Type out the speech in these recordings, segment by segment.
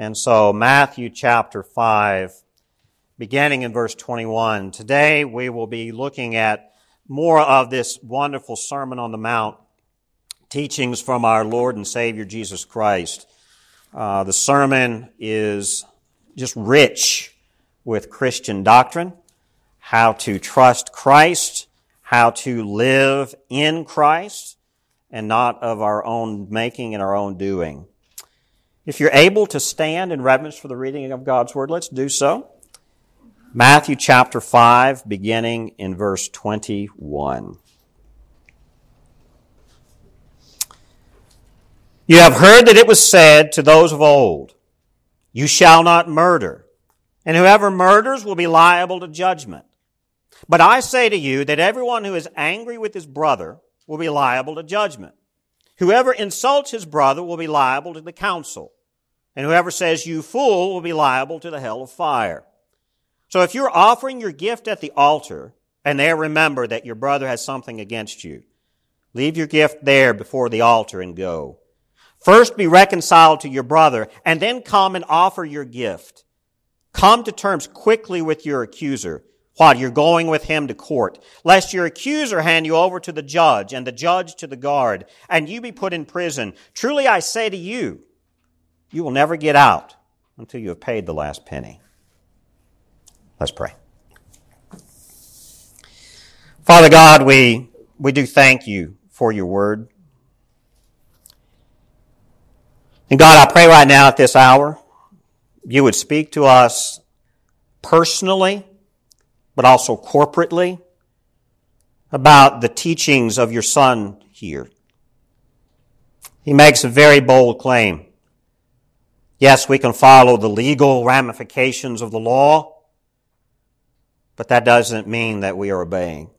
And so, Matthew chapter 5, beginning in verse 21. Today we will be looking at more of this wonderful Sermon on the Mount, teachings from our Lord and Savior Jesus Christ. Uh, the sermon is just rich with Christian doctrine, how to trust Christ, how to live in Christ, and not of our own making and our own doing. If you're able to stand in reverence for the reading of God's Word, let's do so. Matthew chapter 5, beginning in verse 21. You have heard that it was said to those of old, You shall not murder, and whoever murders will be liable to judgment. But I say to you that everyone who is angry with his brother will be liable to judgment. Whoever insults his brother will be liable to the council and whoever says you fool will be liable to the hell of fire. So if you're offering your gift at the altar and there remember that your brother has something against you, leave your gift there before the altar and go. First be reconciled to your brother and then come and offer your gift. Come to terms quickly with your accuser while you're going with him to court, lest your accuser hand you over to the judge and the judge to the guard and you be put in prison. Truly I say to you, you will never get out until you have paid the last penny. Let's pray. Father God, we, we do thank you for your word. And God, I pray right now at this hour, you would speak to us personally, but also corporately about the teachings of your son here. He makes a very bold claim. Yes, we can follow the legal ramifications of the law, but that doesn't mean that we are obeying.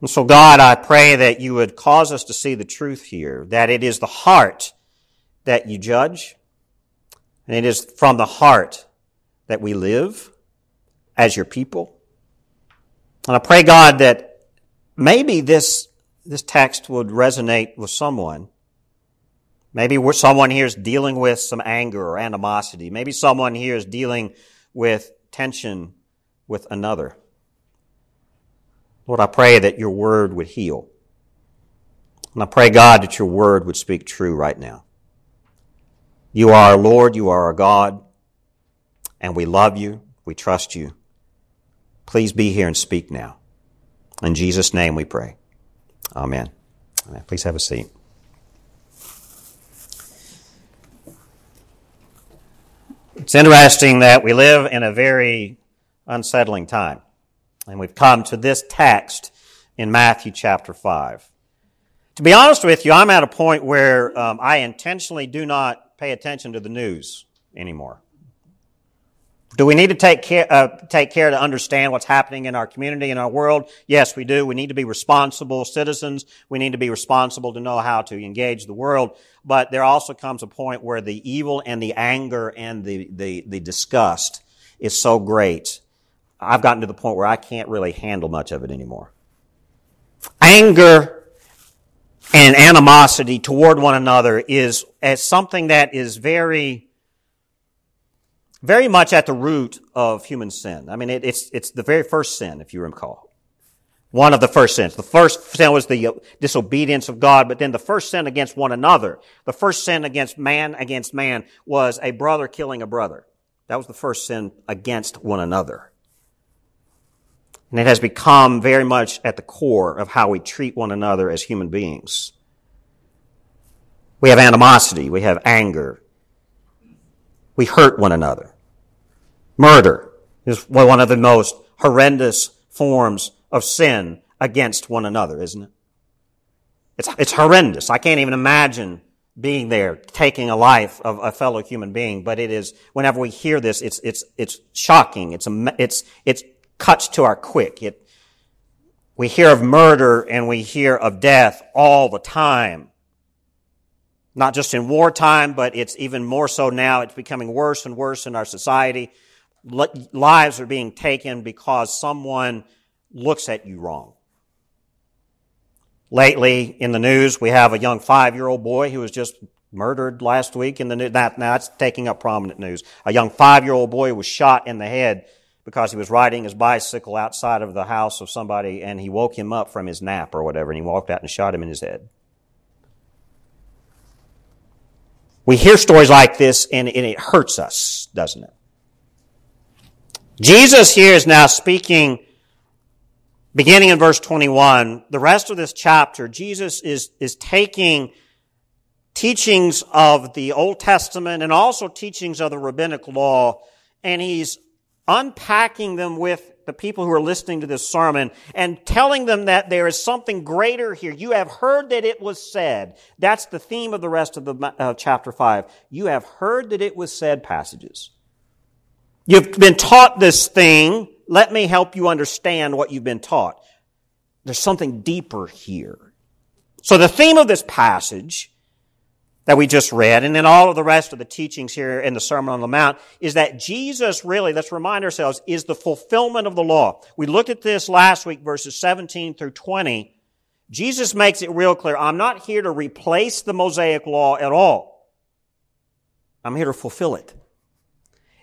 And so, God, I pray that you would cause us to see the truth here, that it is the heart that you judge, and it is from the heart that we live as your people. And I pray, God, that maybe this, this text would resonate with someone Maybe someone here is dealing with some anger or animosity. Maybe someone here is dealing with tension with another. Lord, I pray that your word would heal. And I pray, God, that your word would speak true right now. You are our Lord, you are our God, and we love you, we trust you. Please be here and speak now. In Jesus' name we pray. Amen. Please have a seat. It's interesting that we live in a very unsettling time. And we've come to this text in Matthew chapter 5. To be honest with you, I'm at a point where um, I intentionally do not pay attention to the news anymore. Do we need to take care, uh, take care to understand what's happening in our community, in our world? Yes, we do. We need to be responsible citizens. We need to be responsible to know how to engage the world. But there also comes a point where the evil and the anger and the, the, the disgust is so great. I've gotten to the point where I can't really handle much of it anymore. Anger and animosity toward one another is as something that is very very much at the root of human sin. I mean, it, it's, it's the very first sin, if you recall. One of the first sins. The first sin was the uh, disobedience of God, but then the first sin against one another, the first sin against man against man was a brother killing a brother. That was the first sin against one another. And it has become very much at the core of how we treat one another as human beings. We have animosity. We have anger. We hurt one another. Murder is one of the most horrendous forms of sin against one another, isn't it? It's, it's horrendous. I can't even imagine being there, taking a life of a fellow human being, but it is, whenever we hear this, it's, it's, it's shocking. It's, it's, it's cuts to our quick. It, we hear of murder and we hear of death all the time. Not just in wartime, but it's even more so now. It's becoming worse and worse in our society lives are being taken because someone looks at you wrong. Lately in the news, we have a young five year old boy who was just murdered last week in the news. That, now that's taking up prominent news. A young five-year-old boy was shot in the head because he was riding his bicycle outside of the house of somebody and he woke him up from his nap or whatever and he walked out and shot him in his head. We hear stories like this and, and it hurts us, doesn't it? Jesus here is now speaking beginning in verse 21, the rest of this chapter, Jesus is, is taking teachings of the Old Testament and also teachings of the rabbinic law, and he's unpacking them with the people who are listening to this sermon and telling them that there is something greater here. You have heard that it was said. That's the theme of the rest of the uh, chapter 5. You have heard that it was said passages. You've been taught this thing let me help you understand what you've been taught. There's something deeper here. So the theme of this passage that we just read, and then all of the rest of the teachings here in the Sermon on the Mount, is that Jesus really, let's remind ourselves, is the fulfillment of the law. We looked at this last week, verses 17 through 20. Jesus makes it real clear, I'm not here to replace the Mosaic law at all. I'm here to fulfill it.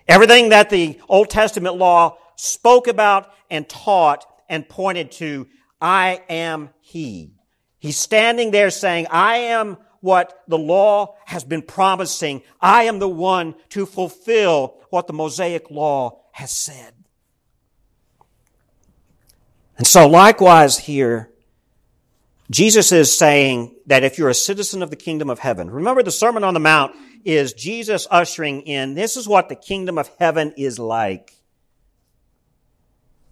Everything that the Old Testament law spoke about and taught and pointed to, I am He. He's standing there saying, I am what the law has been promising. I am the one to fulfill what the Mosaic law has said. And so likewise here, Jesus is saying that if you're a citizen of the kingdom of heaven, remember the Sermon on the Mount is Jesus ushering in, this is what the kingdom of heaven is like.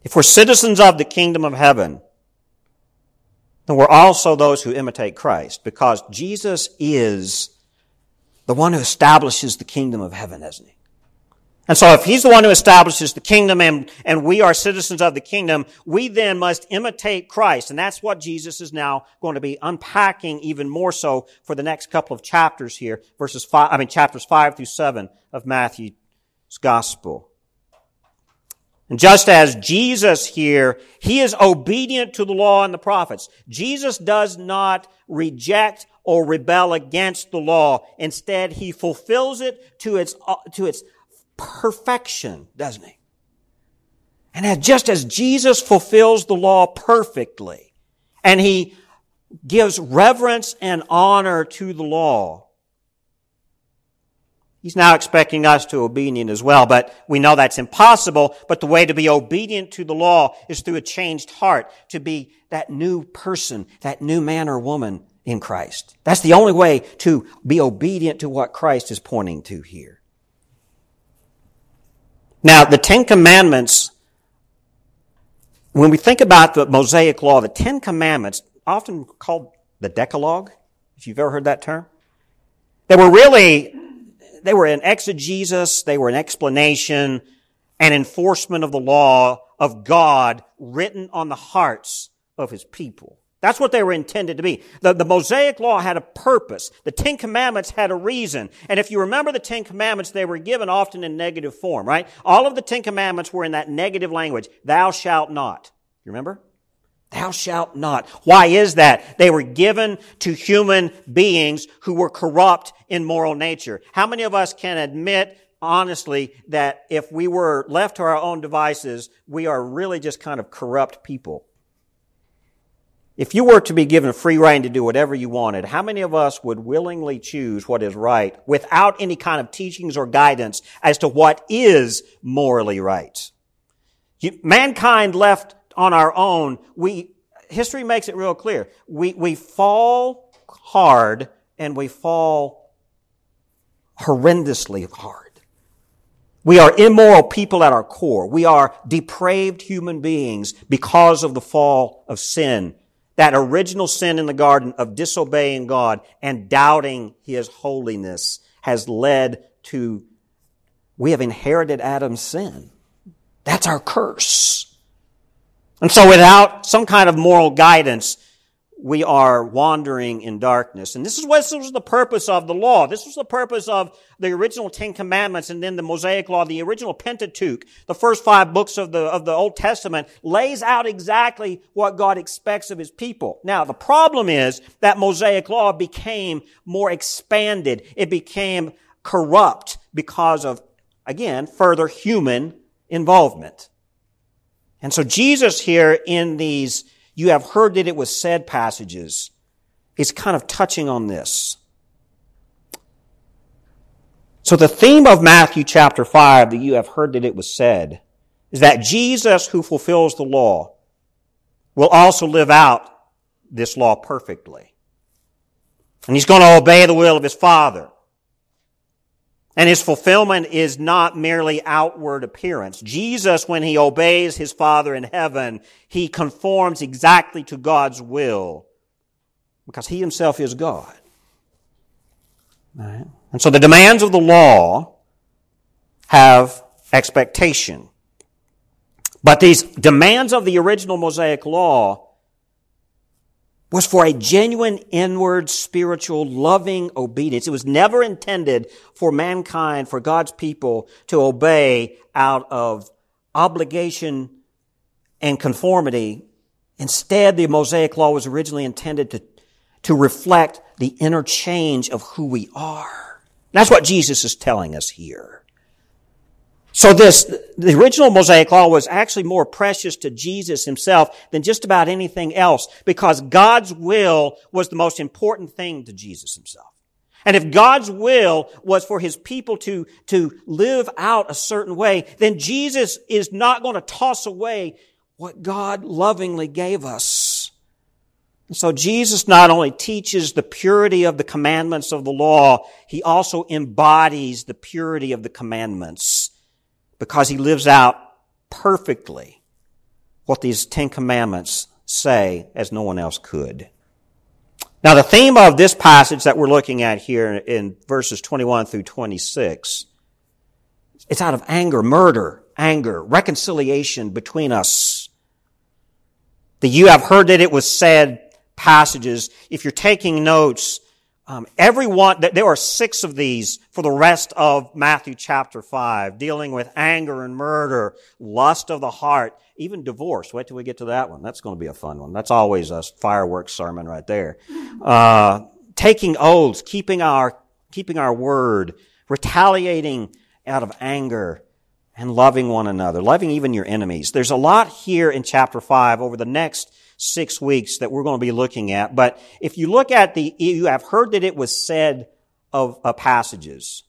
If we're citizens of the kingdom of heaven, then we're also those who imitate Christ because Jesus is the one who establishes the kingdom of heaven, isn't he? And so if he's the one who establishes the kingdom and, and we are citizens of the kingdom, we then must imitate Christ. And that's what Jesus is now going to be unpacking even more so for the next couple of chapters here, verses five, I mean chapters five through seven of Matthew's gospel. And just as Jesus here, he is obedient to the law and the prophets. Jesus does not reject or rebel against the law. Instead, he fulfills it to its, to its perfection, doesn't he? And that just as Jesus fulfills the law perfectly, and he gives reverence and honor to the law, He's now expecting us to be obedient as well, but we know that's impossible. But the way to be obedient to the law is through a changed heart, to be that new person, that new man or woman in Christ. That's the only way to be obedient to what Christ is pointing to here. Now, the Ten Commandments, when we think about the Mosaic Law, the Ten Commandments, often called the Decalogue, if you've ever heard that term, they were really they were an exegesis, they were an explanation, an enforcement of the law of God written on the hearts of his people. That's what they were intended to be. The, the Mosaic law had a purpose. The Ten Commandments had a reason. And if you remember the Ten Commandments, they were given often in negative form, right? All of the Ten Commandments were in that negative language. Thou shalt not. You remember? Thou shalt not. Why is that? They were given to human beings who were corrupt in moral nature. How many of us can admit honestly that if we were left to our own devices, we are really just kind of corrupt people? If you were to be given free reign to do whatever you wanted, how many of us would willingly choose what is right without any kind of teachings or guidance as to what is morally right? mankind left on our own, we, history makes it real clear. We, we fall hard and we fall horrendously hard. We are immoral people at our core. We are depraved human beings because of the fall of sin. That original sin in the garden of disobeying God and doubting His holiness has led to, we have inherited Adam's sin. That's our curse. And so without some kind of moral guidance, we are wandering in darkness. And this is what this was the purpose of the law. This was the purpose of the original Ten Commandments and then the Mosaic Law, the original Pentateuch, the first five books of the, of the Old Testament lays out exactly what God expects of His people. Now, the problem is that Mosaic Law became more expanded. It became corrupt because of, again, further human involvement. And so Jesus here in these you have heard that it was said passages is kind of touching on this. So the theme of Matthew chapter 5 that you have heard that it was said is that Jesus who fulfills the law will also live out this law perfectly. And he's going to obey the will of his Father. And his fulfillment is not merely outward appearance. Jesus, when he obeys his Father in heaven, he conforms exactly to God's will because he himself is God. Right? And so the demands of the law have expectation. But these demands of the original Mosaic law was for a genuine inward spiritual loving obedience. It was never intended for mankind, for God's people to obey out of obligation and conformity. Instead, the Mosaic law was originally intended to, to reflect the inner change of who we are. That's what Jesus is telling us here. So this, the original Mosaic Law was actually more precious to Jesus himself than just about anything else because God's will was the most important thing to Jesus himself. And if God's will was for his people to, to live out a certain way, then Jesus is not going to toss away what God lovingly gave us. And so Jesus not only teaches the purity of the commandments of the law, he also embodies the purity of the commandments because he lives out perfectly what these Ten Commandments say as no one else could. Now the theme of this passage that we're looking at here in verses 21 through 26, it's out of anger, murder, anger, reconciliation between us. The you have heard that it was said passages. If you're taking notes, um, everyone, there are six of these for the rest of Matthew chapter 5, dealing with anger and murder, lust of the heart, even divorce. Wait till we get to that one. That's going to be a fun one. That's always a fireworks sermon right there. Uh, taking oaths, keeping our, keeping our word, retaliating out of anger, and loving one another, loving even your enemies. There's a lot here in chapter 5 over the next six weeks that we're going to be looking at. But if you look at the, you have heard that it was said of, of passages.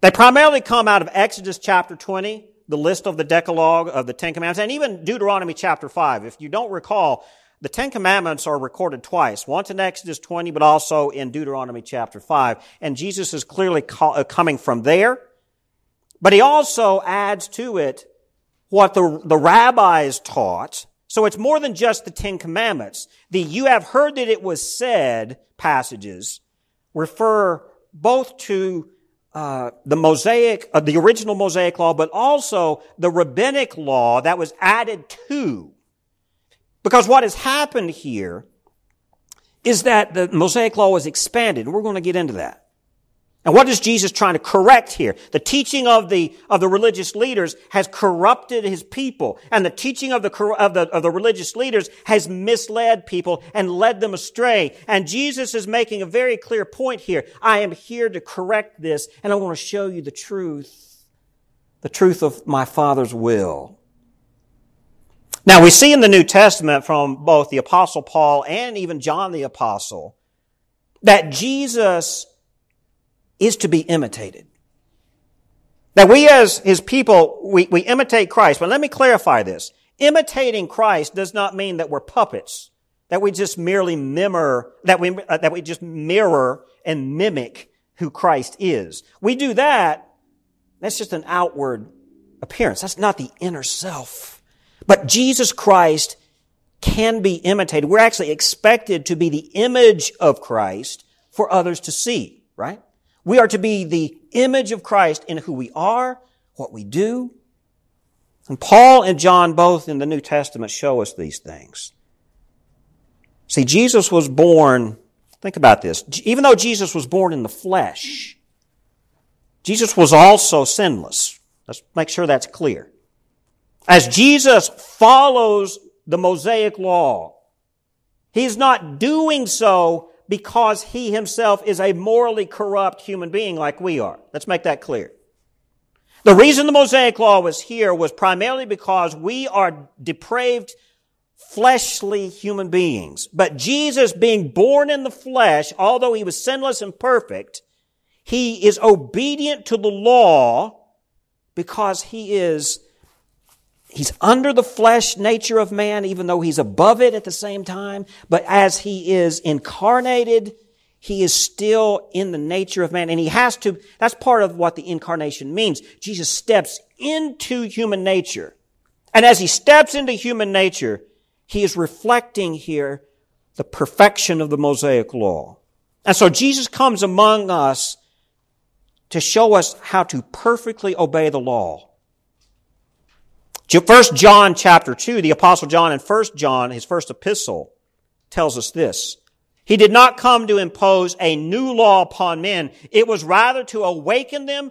They primarily come out of Exodus chapter 20, the list of the Decalogue of the Ten Commandments, and even Deuteronomy chapter 5. If you don't recall, the Ten Commandments are recorded twice, once in Exodus 20, but also in Deuteronomy chapter 5. And Jesus is clearly uh, coming from there. But he also adds to it what the, the rabbis taught so it's more than just the Ten Commandments. The you have heard that it was said passages refer both to uh, the Mosaic, uh, the original Mosaic law, but also the rabbinic law that was added to. Because what has happened here is that the Mosaic law was expanded. We're going to get into that. And what is Jesus trying to correct here? The teaching of the, of the religious leaders has corrupted his people. And the teaching of the, of the, of the religious leaders has misled people and led them astray. And Jesus is making a very clear point here. I am here to correct this and I want to show you the truth. The truth of my Father's will. Now we see in the New Testament from both the Apostle Paul and even John the Apostle that Jesus is to be imitated. Now we as his people, we, we imitate Christ, but let me clarify this. Imitating Christ does not mean that we're puppets, that we just merely mirror, that we, uh, that we just mirror and mimic who Christ is. We do that, that's just an outward appearance. That's not the inner self. But Jesus Christ can be imitated. We're actually expected to be the image of Christ for others to see, right? We are to be the image of Christ in who we are, what we do. And Paul and John both in the New Testament show us these things. See, Jesus was born, think about this, even though Jesus was born in the flesh, Jesus was also sinless. Let's make sure that's clear. As Jesus follows the Mosaic law, he's not doing so because he himself is a morally corrupt human being like we are. Let's make that clear. The reason the Mosaic law was here was primarily because we are depraved, fleshly human beings. But Jesus being born in the flesh, although he was sinless and perfect, he is obedient to the law because he is He's under the flesh nature of man, even though he's above it at the same time. But as he is incarnated, he is still in the nature of man. And he has to, that's part of what the incarnation means. Jesus steps into human nature. And as he steps into human nature, he is reflecting here the perfection of the Mosaic law. And so Jesus comes among us to show us how to perfectly obey the law. First John chapter 2, the apostle John in First John, his first epistle, tells us this. He did not come to impose a new law upon men. It was rather to awaken them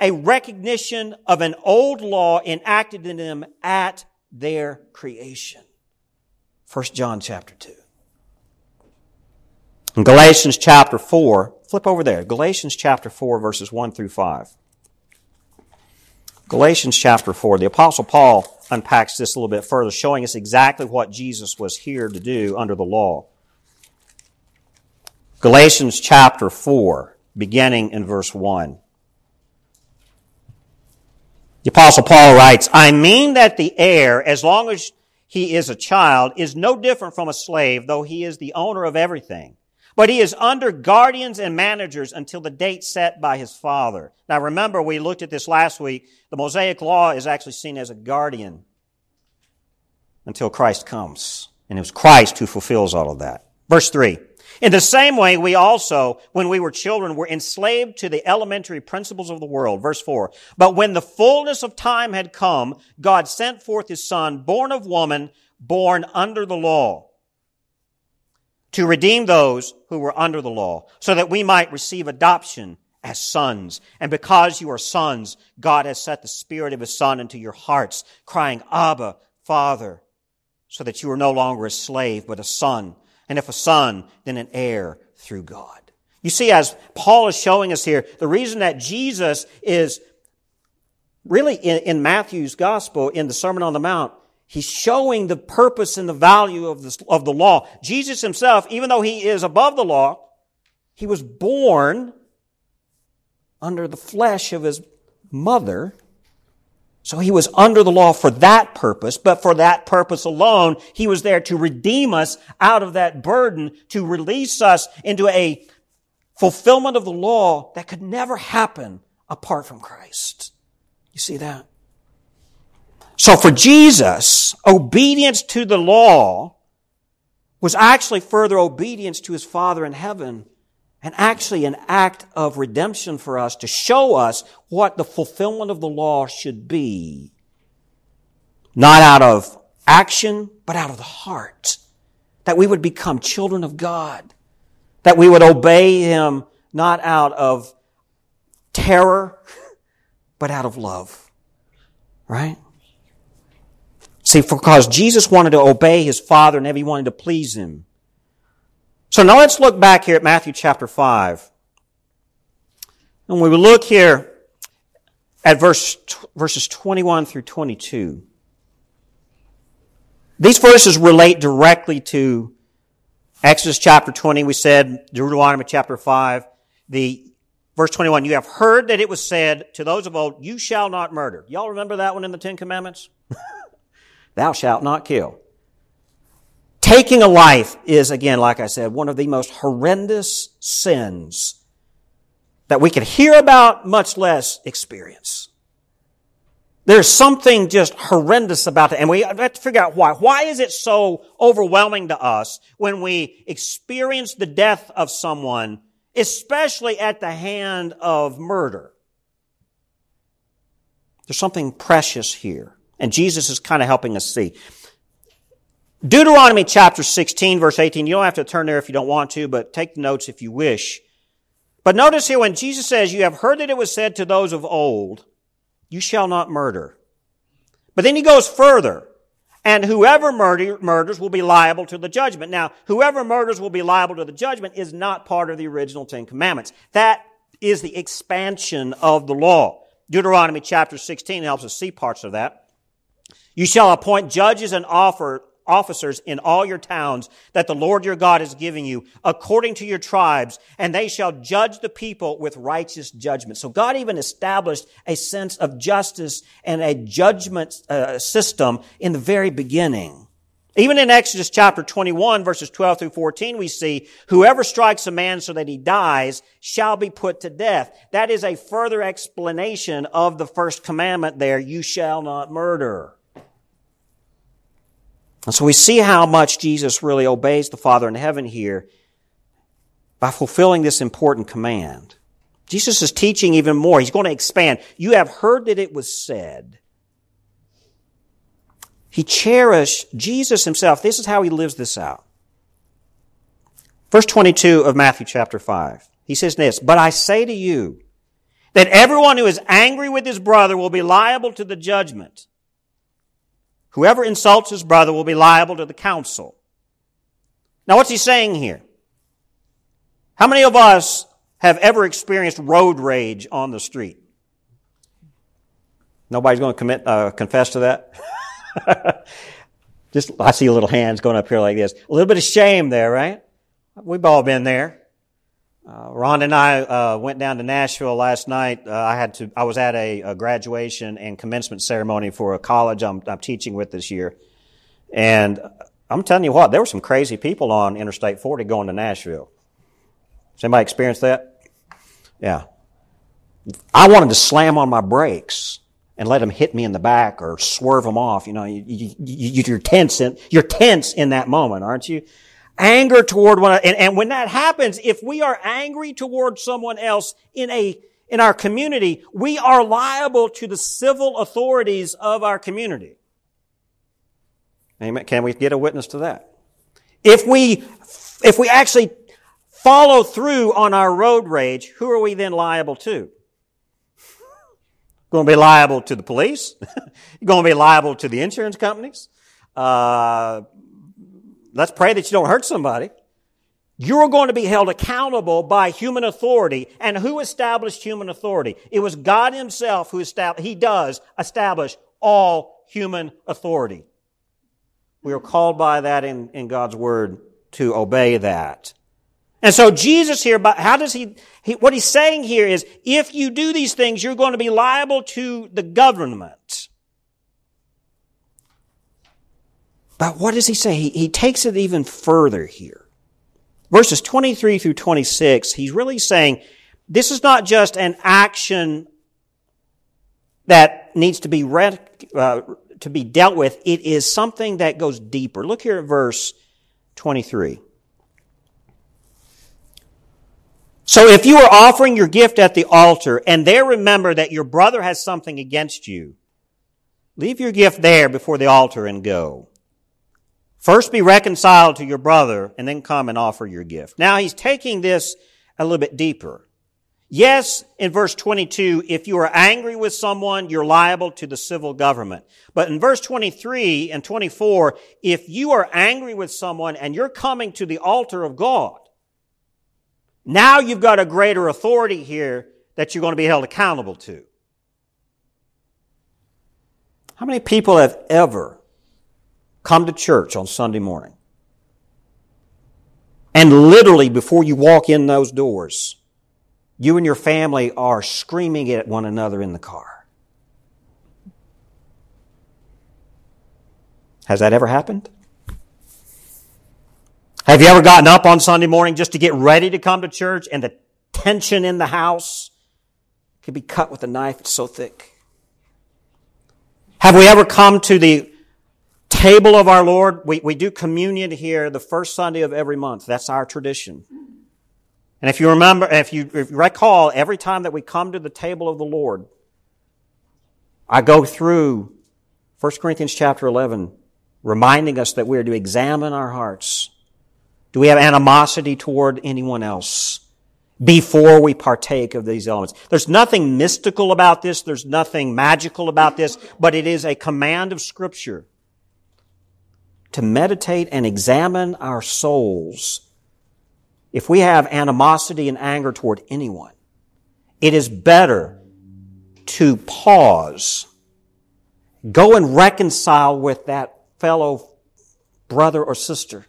a recognition of an old law enacted in them at their creation. First John chapter 2. In Galatians chapter 4, flip over there. Galatians chapter 4 verses 1 through 5. Galatians chapter 4, the apostle Paul unpacks this a little bit further, showing us exactly what Jesus was here to do under the law. Galatians chapter 4, beginning in verse 1. The apostle Paul writes, I mean that the heir, as long as he is a child, is no different from a slave, though he is the owner of everything. But he is under guardians and managers until the date set by his father. Now remember, we looked at this last week. The Mosaic law is actually seen as a guardian until Christ comes. And it was Christ who fulfills all of that. Verse 3. In the same way, we also, when we were children, were enslaved to the elementary principles of the world. Verse 4. But when the fullness of time had come, God sent forth his son, born of woman, born under the law to redeem those who were under the law, so that we might receive adoption as sons. And because you are sons, God has set the Spirit of His Son into your hearts, crying, Abba, Father, so that you are no longer a slave, but a son. And if a son, then an heir through God. You see, as Paul is showing us here, the reason that Jesus is really in, in Matthew's gospel, in the Sermon on the Mount, He's showing the purpose and the value of, this, of the law. Jesus himself, even though he is above the law, he was born under the flesh of his mother. So he was under the law for that purpose, but for that purpose alone, he was there to redeem us out of that burden, to release us into a fulfillment of the law that could never happen apart from Christ. You see that? So for Jesus, obedience to the law was actually further obedience to his Father in heaven and actually an act of redemption for us to show us what the fulfillment of the law should be. Not out of action, but out of the heart. That we would become children of God. That we would obey Him not out of terror, but out of love. Right? See, because Jesus wanted to obey his Father and he wanted to please him. So now let's look back here at Matthew chapter 5. And we will look here at verse, verses 21 through 22. These verses relate directly to Exodus chapter 20, we said, Deuteronomy chapter 5, the verse 21, you have heard that it was said to those of old, you shall not murder. Y'all remember that one in the Ten Commandments? Thou shalt not kill. Taking a life is, again, like I said, one of the most horrendous sins that we could hear about, much less experience. There's something just horrendous about it, and we have to figure out why. Why is it so overwhelming to us when we experience the death of someone, especially at the hand of murder? There's something precious here. And Jesus is kind of helping us see. Deuteronomy chapter 16 verse 18. You don't have to turn there if you don't want to, but take notes if you wish. But notice here when Jesus says, you have heard that it was said to those of old, you shall not murder. But then he goes further. And whoever murder, murders will be liable to the judgment. Now, whoever murders will be liable to the judgment is not part of the original Ten Commandments. That is the expansion of the law. Deuteronomy chapter 16 helps us see parts of that. You shall appoint judges and offer, officers in all your towns that the Lord your God is giving you according to your tribes, and they shall judge the people with righteous judgment. So God even established a sense of justice and a judgment uh, system in the very beginning. Even in Exodus chapter 21 verses 12 through 14, we see, whoever strikes a man so that he dies shall be put to death. That is a further explanation of the first commandment there, you shall not murder. And so we see how much Jesus really obeys the Father in heaven here by fulfilling this important command. Jesus is teaching even more. He's going to expand. You have heard that it was said. He cherished Jesus himself. This is how he lives this out. Verse 22 of Matthew chapter 5. He says this, But I say to you that everyone who is angry with his brother will be liable to the judgment. Whoever insults his brother will be liable to the council. Now what's he saying here? How many of us have ever experienced road rage on the street? Nobody's going to commit, uh, confess to that? Just, I see little hands going up here like this. A little bit of shame there, right? We've all been there. Uh, Ron and I uh, went down to Nashville last night. Uh, I had to. I was at a, a, graduation and commencement ceremony for a college I'm, I'm, teaching with this year, and I'm telling you what, there were some crazy people on Interstate 40 going to Nashville. Has anybody experienced that? Yeah. I wanted to slam on my brakes and let them hit me in the back or swerve them off. You know, you, you, tense in, you're tense in that moment, aren't you? Anger toward one and, and when that happens, if we are angry toward someone else in a in our community, we are liable to the civil authorities of our community. Amen. Can we get a witness to that? If we, if we actually follow through on our road rage, who are we then liable to? Going to be liable to the police. going to be liable to the insurance companies. Uh, let's pray that you don't hurt somebody. You're going to be held accountable by human authority. And who established human authority? It was God himself who established, he does establish all human authority. We are called by that in, in God's word to obey that. And so Jesus here, but how does he, he, what he's saying here is, if you do these things, you're going to be liable to the government. But what does he say? He, he takes it even further here. Verses 23 through 26, he's really saying this is not just an action that needs to be read, uh, to be dealt with. It is something that goes deeper. Look here at verse 23. So if you are offering your gift at the altar and there remember that your brother has something against you, leave your gift there before the altar and go. First be reconciled to your brother and then come and offer your gift. Now he's taking this a little bit deeper. Yes, in verse 22, if you are angry with someone, you're liable to the civil government. But in verse 23 and 24, if you are angry with someone and you're coming to the altar of God, now you've got a greater authority here that you're going to be held accountable to. How many people have ever come to church on Sunday morning. And literally, before you walk in those doors, you and your family are screaming at one another in the car. Has that ever happened? Have you ever gotten up on Sunday morning just to get ready to come to church and the tension in the house could be cut with a knife? It's so thick. Have we ever come to the table of our Lord, we, we do communion here the first Sunday of every month. That's our tradition. And if you remember, if you, if you recall, every time that we come to the table of the Lord, I go through 1 Corinthians chapter 11 reminding us that we are to examine our hearts. Do we have animosity toward anyone else before we partake of these elements? There's nothing mystical about this. There's nothing magical about this, but it is a command of scripture to meditate and examine our souls. If we have animosity and anger toward anyone, it is better to pause, go and reconcile with that fellow brother or sister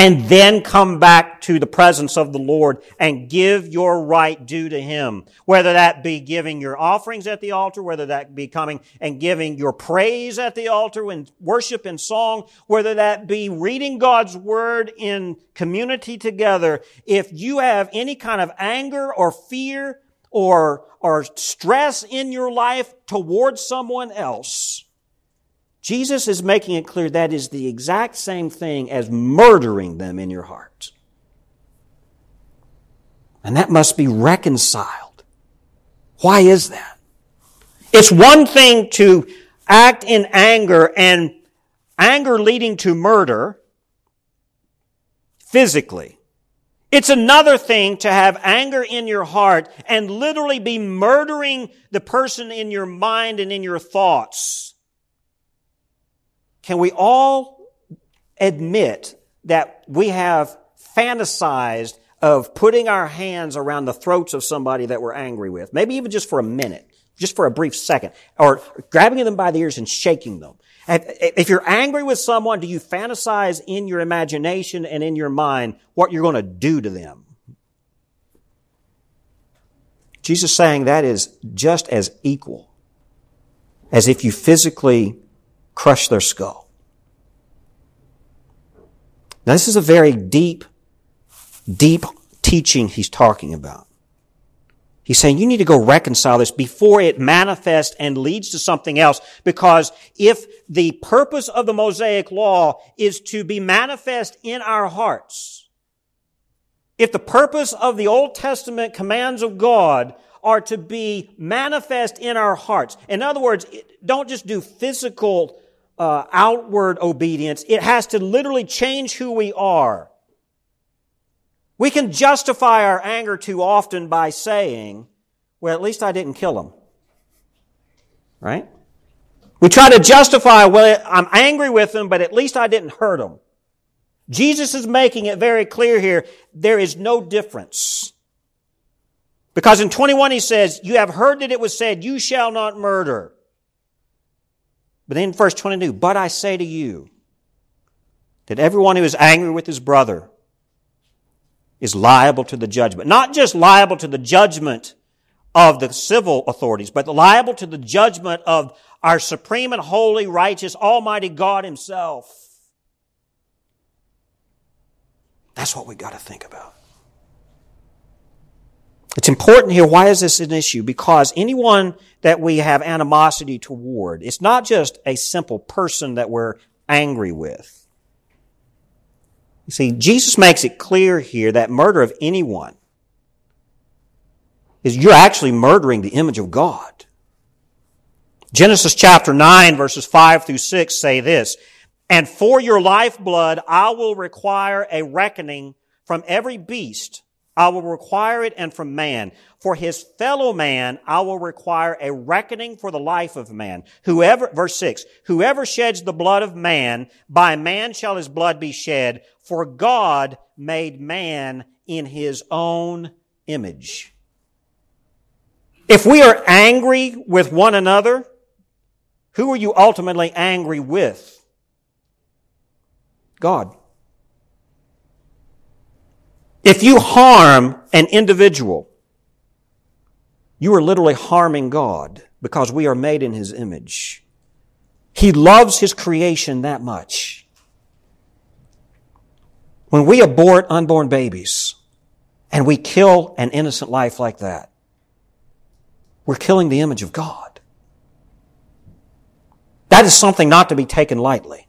and then come back to the presence of the Lord and give your right due to Him. Whether that be giving your offerings at the altar, whether that be coming and giving your praise at the altar in worship and song, whether that be reading God's Word in community together. If you have any kind of anger or fear or, or stress in your life towards someone else, Jesus is making it clear that is the exact same thing as murdering them in your heart. And that must be reconciled. Why is that? It's one thing to act in anger and anger leading to murder physically. It's another thing to have anger in your heart and literally be murdering the person in your mind and in your thoughts can we all admit that we have fantasized of putting our hands around the throats of somebody that we're angry with? Maybe even just for a minute, just for a brief second, or grabbing them by the ears and shaking them. If you're angry with someone, do you fantasize in your imagination and in your mind what you're going to do to them? Jesus saying that is just as equal as if you physically crush their skull. Now, this is a very deep, deep teaching he's talking about. He's saying you need to go reconcile this before it manifests and leads to something else. Because if the purpose of the Mosaic law is to be manifest in our hearts, if the purpose of the Old Testament commands of God are to be manifest in our hearts, in other words, don't just do physical uh, outward obedience. It has to literally change who we are. We can justify our anger too often by saying, well, at least I didn't kill him. Right? We try to justify, well, I'm angry with him, but at least I didn't hurt him. Jesus is making it very clear here, there is no difference. Because in 21 he says, you have heard that it was said, you shall not murder. But then verse 22, but I say to you that everyone who is angry with his brother is liable to the judgment. Not just liable to the judgment of the civil authorities, but liable to the judgment of our supreme and holy, righteous, almighty God himself. That's what we got to think about. It's important here. Why is this an issue? Because anyone that we have animosity toward, it's not just a simple person that we're angry with. You see, Jesus makes it clear here that murder of anyone is you're actually murdering the image of God. Genesis chapter 9 verses 5 through 6 say this, And for your lifeblood I will require a reckoning from every beast I will require it and from man. For his fellow man, I will require a reckoning for the life of man. Whoever, verse 6, whoever sheds the blood of man, by man shall his blood be shed, for God made man in his own image. If we are angry with one another, who are you ultimately angry with? God. If you harm an individual, you are literally harming God because we are made in His image. He loves His creation that much. When we abort unborn babies and we kill an innocent life like that, we're killing the image of God. That is something not to be taken lightly.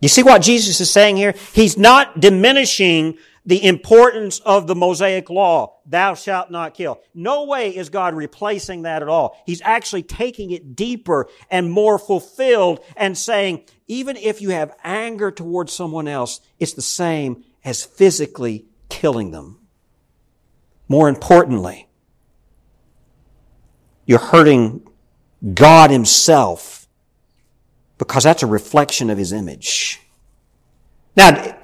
You see what Jesus is saying here? He's not diminishing the importance of the Mosaic law. Thou shalt not kill. No way is God replacing that at all. He's actually taking it deeper and more fulfilled and saying, even if you have anger towards someone else, it's the same as physically killing them. More importantly, you're hurting God Himself because that's a reflection of His image. Now,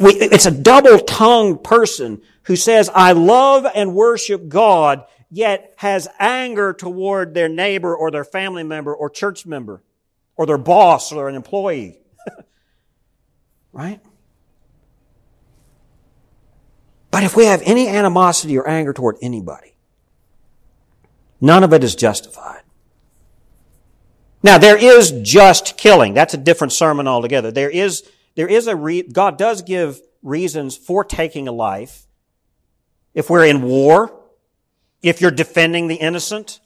we, it's a double-tongued person who says, I love and worship God, yet has anger toward their neighbor or their family member or church member or their boss or an employee. right? But if we have any animosity or anger toward anybody, none of it is justified. Now, there is just killing. That's a different sermon altogether. There is, there is a re- God does give reasons for taking a life. If we're in war, if you're defending the innocent,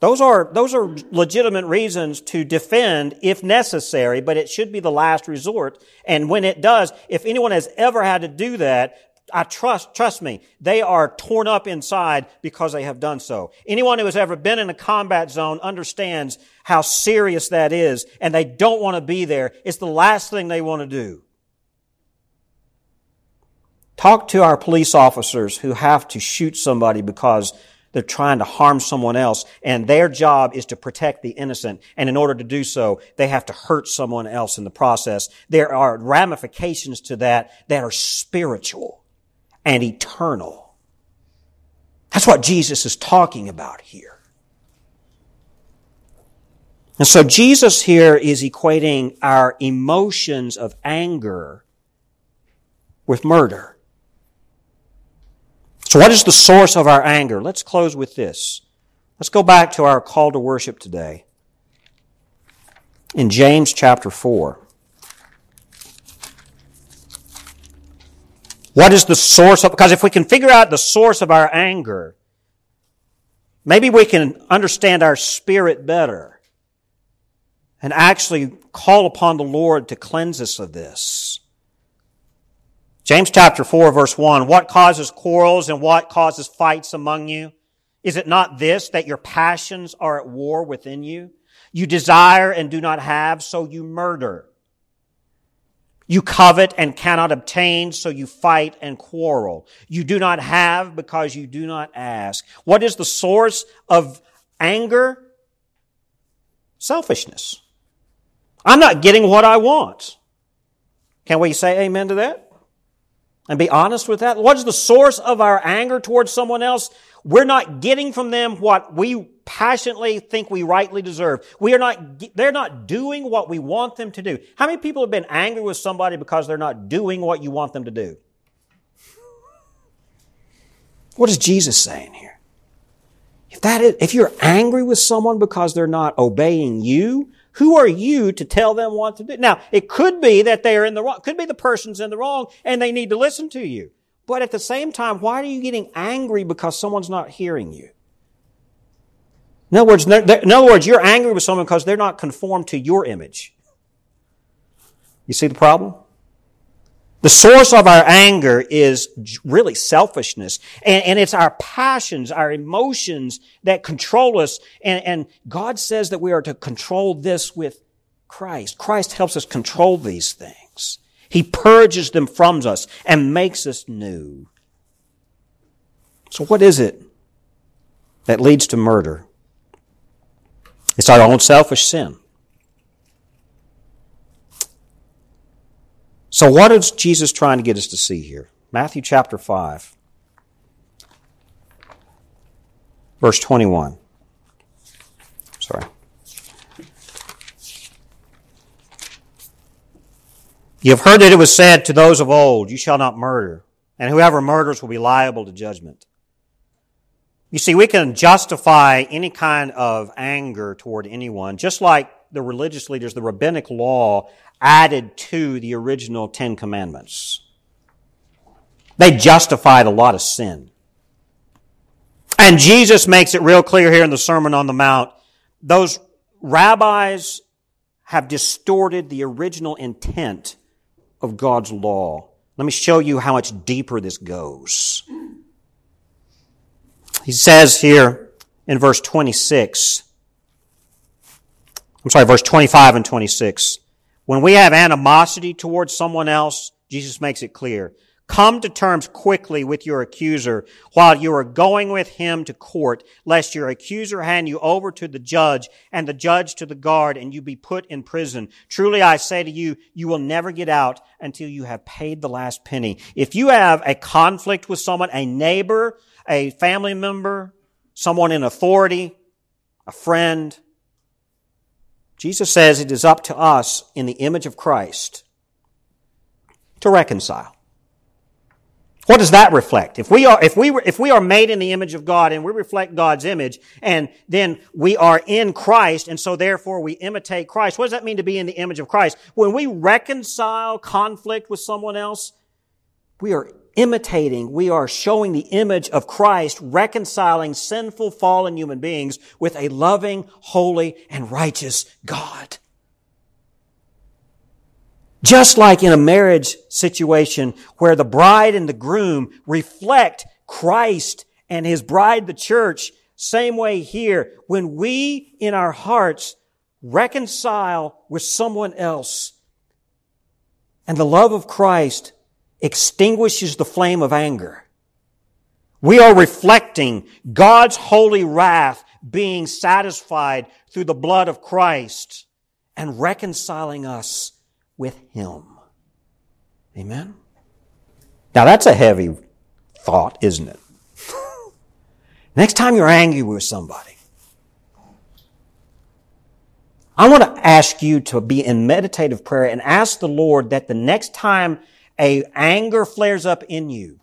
those are, those are legitimate reasons to defend if necessary, but it should be the last resort. And when it does, if anyone has ever had to do that, I trust, trust me, they are torn up inside because they have done so. Anyone who has ever been in a combat zone understands how serious that is, and they don't want to be there. It's the last thing they want to do. Talk to our police officers who have to shoot somebody because they're trying to harm someone else, and their job is to protect the innocent. And in order to do so, they have to hurt someone else in the process. There are ramifications to that that are spiritual and eternal. That's what Jesus is talking about here. And so Jesus here is equating our emotions of anger with murder. So what is the source of our anger? Let's close with this. Let's go back to our call to worship today. In James chapter 4. What is the source of, because if we can figure out the source of our anger, maybe we can understand our spirit better and actually call upon the Lord to cleanse us of this. James chapter 4 verse 1, what causes quarrels and what causes fights among you? Is it not this, that your passions are at war within you? You desire and do not have, so you murder. You covet and cannot obtain, so you fight and quarrel. You do not have because you do not ask. What is the source of anger? Selfishness. I'm not getting what I want. Can we say amen to that? And be honest with that? What is the source of our anger towards someone else? We're not getting from them what we passionately think we rightly deserve. We are not, they're not doing what we want them to do. How many people have been angry with somebody because they're not doing what you want them to do? What is Jesus saying here? If that is, if you're angry with someone because they're not obeying you, who are you to tell them what to do? Now, it could be that they're in the wrong, could be the person's in the wrong and they need to listen to you. But at the same time, why are you getting angry because someone's not hearing you? In other words, in other words, you're angry with someone because they're not conformed to your image. You see the problem? The source of our anger is really selfishness. And, and, it's our passions, our emotions that control us. And, and God says that we are to control this with Christ. Christ helps us control these things. He purges them from us and makes us new. So what is it that leads to murder? It's our own selfish sin. So, what is Jesus trying to get us to see here? Matthew chapter 5, verse 21. Sorry. You have heard that it was said to those of old, You shall not murder, and whoever murders will be liable to judgment. You see, we can justify any kind of anger toward anyone, just like the religious leaders, the rabbinic law added to the original Ten Commandments. They justified a lot of sin. And Jesus makes it real clear here in the Sermon on the Mount. Those rabbis have distorted the original intent of God's law. Let me show you how much deeper this goes. He says here in verse 26, I'm sorry, verse 25 and 26. When we have animosity towards someone else, Jesus makes it clear. Come to terms quickly with your accuser while you are going with him to court, lest your accuser hand you over to the judge and the judge to the guard and you be put in prison. Truly I say to you, you will never get out until you have paid the last penny. If you have a conflict with someone, a neighbor, a family member, someone in authority, a friend, Jesus says it is up to us in the image of Christ to reconcile. What does that reflect? If we are, if we, were, if we are made in the image of God and we reflect God's image and then we are in Christ and so therefore we imitate Christ, what does that mean to be in the image of Christ? When we reconcile conflict with someone else, we are imitating, we are showing the image of Christ reconciling sinful fallen human beings with a loving, holy, and righteous God. Just like in a marriage situation where the bride and the groom reflect Christ and his bride, the church, same way here, when we in our hearts reconcile with someone else and the love of Christ extinguishes the flame of anger. We are reflecting God's holy wrath being satisfied through the blood of Christ and reconciling us with Him. Amen? Now that's a heavy thought, isn't it? Next time you're angry with somebody, I want to ask you to be in meditative prayer and ask the Lord that the next time a anger flares up in you,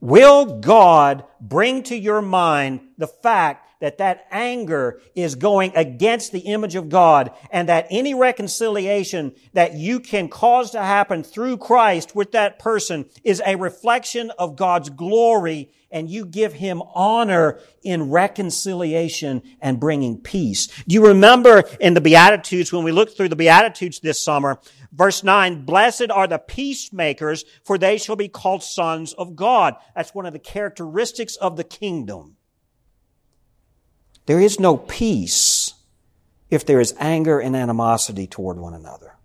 will God bring to your mind the fact that that anger is going against the image of God and that any reconciliation that you can cause to happen through Christ with that person is a reflection of God's glory and you give him honor in reconciliation and bringing peace. Do you remember in the Beatitudes, when we looked through the Beatitudes this summer, verse 9, blessed are the peacemakers, for they shall be called sons of God. That's one of the characteristics of the kingdom. There is no peace if there is anger and animosity toward one another.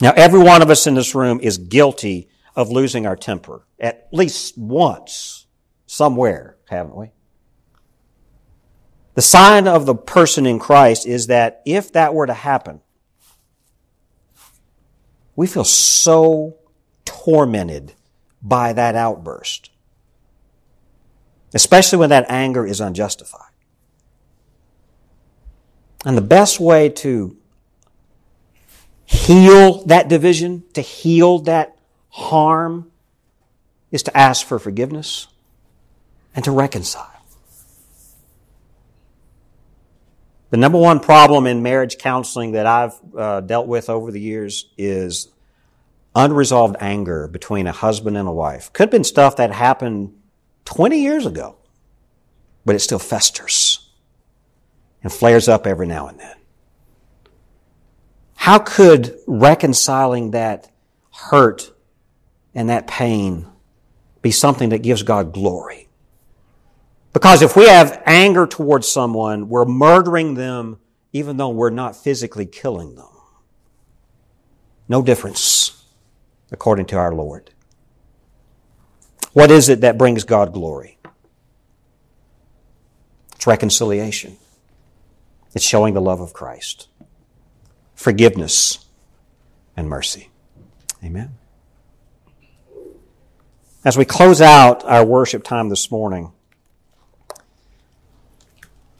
Now, every one of us in this room is guilty of losing our temper at least once, somewhere, haven't we? The sign of the person in Christ is that if that were to happen, we feel so tormented by that outburst especially when that anger is unjustified. And the best way to heal that division, to heal that harm, is to ask for forgiveness and to reconcile. The number one problem in marriage counseling that I've uh, dealt with over the years is unresolved anger between a husband and a wife. Could have been stuff that happened 20 years ago, but it still festers and flares up every now and then. How could reconciling that hurt and that pain be something that gives God glory? Because if we have anger towards someone, we're murdering them even though we're not physically killing them. No difference, according to our Lord. What is it that brings God glory? It's reconciliation. It's showing the love of Christ. Forgiveness and mercy. Amen. As we close out our worship time this morning,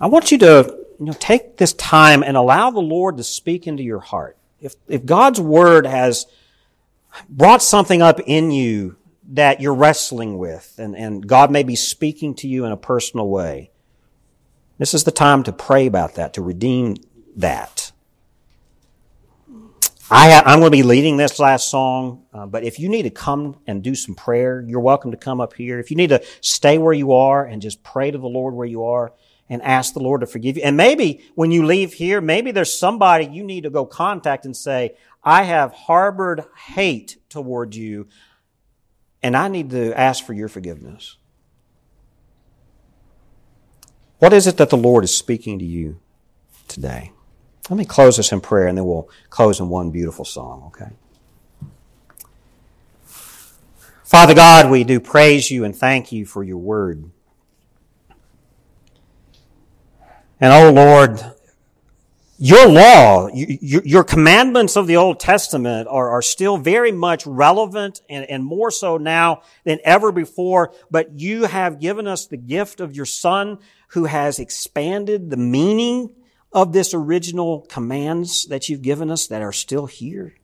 I want you to you know, take this time and allow the Lord to speak into your heart. If, if God's Word has brought something up in you that you're wrestling with and, and God may be speaking to you in a personal way. This is the time to pray about that, to redeem that. I am going to be leading this last song, uh, but if you need to come and do some prayer, you're welcome to come up here. If you need to stay where you are and just pray to the Lord where you are, and ask the Lord to forgive you. And maybe when you leave here, maybe there's somebody you need to go contact and say, I have harbored hate toward you and I need to ask for your forgiveness. What is it that the Lord is speaking to you today? Let me close this in prayer and then we'll close in one beautiful song, okay? Father God, we do praise you and thank you for your word. And oh Lord, your law, your, commandments of the Old Testament are, are still very much relevant and, and more so now than ever before. But you have given us the gift of your Son who has expanded the meaning of this original commands that you've given us that are still here.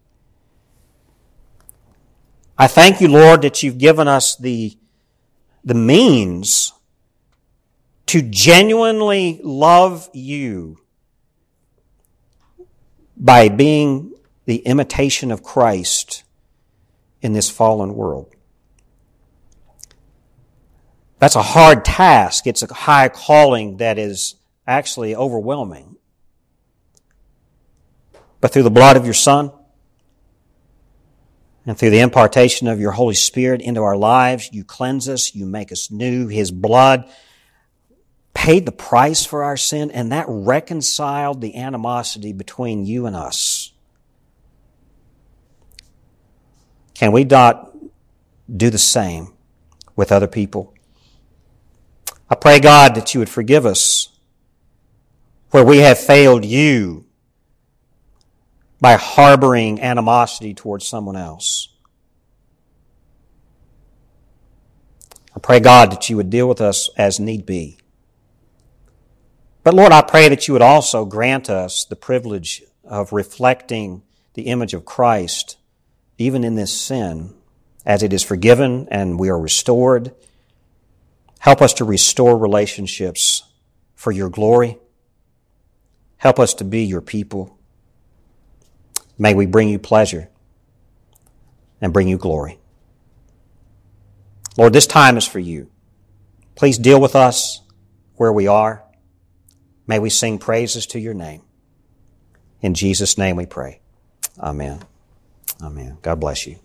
I thank you, Lord, that you've given us the, the means to genuinely love you by being the imitation of Christ in this fallen world. That's a hard task. It's a high calling that is actually overwhelming. But through the blood of your Son and through the impartation of your Holy Spirit into our lives, you cleanse us, you make us new. His blood paid the price for our sin, and that reconciled the animosity between you and us. Can we not do the same with other people? I pray, God, that you would forgive us where we have failed you by harboring animosity towards someone else. I pray, God, that you would deal with us as need be. But Lord, I pray that you would also grant us the privilege of reflecting the image of Christ even in this sin as it is forgiven and we are restored. Help us to restore relationships for your glory. Help us to be your people. May we bring you pleasure and bring you glory. Lord, this time is for you. Please deal with us where we are. May we sing praises to your name. In Jesus' name we pray. Amen. Amen. God bless you.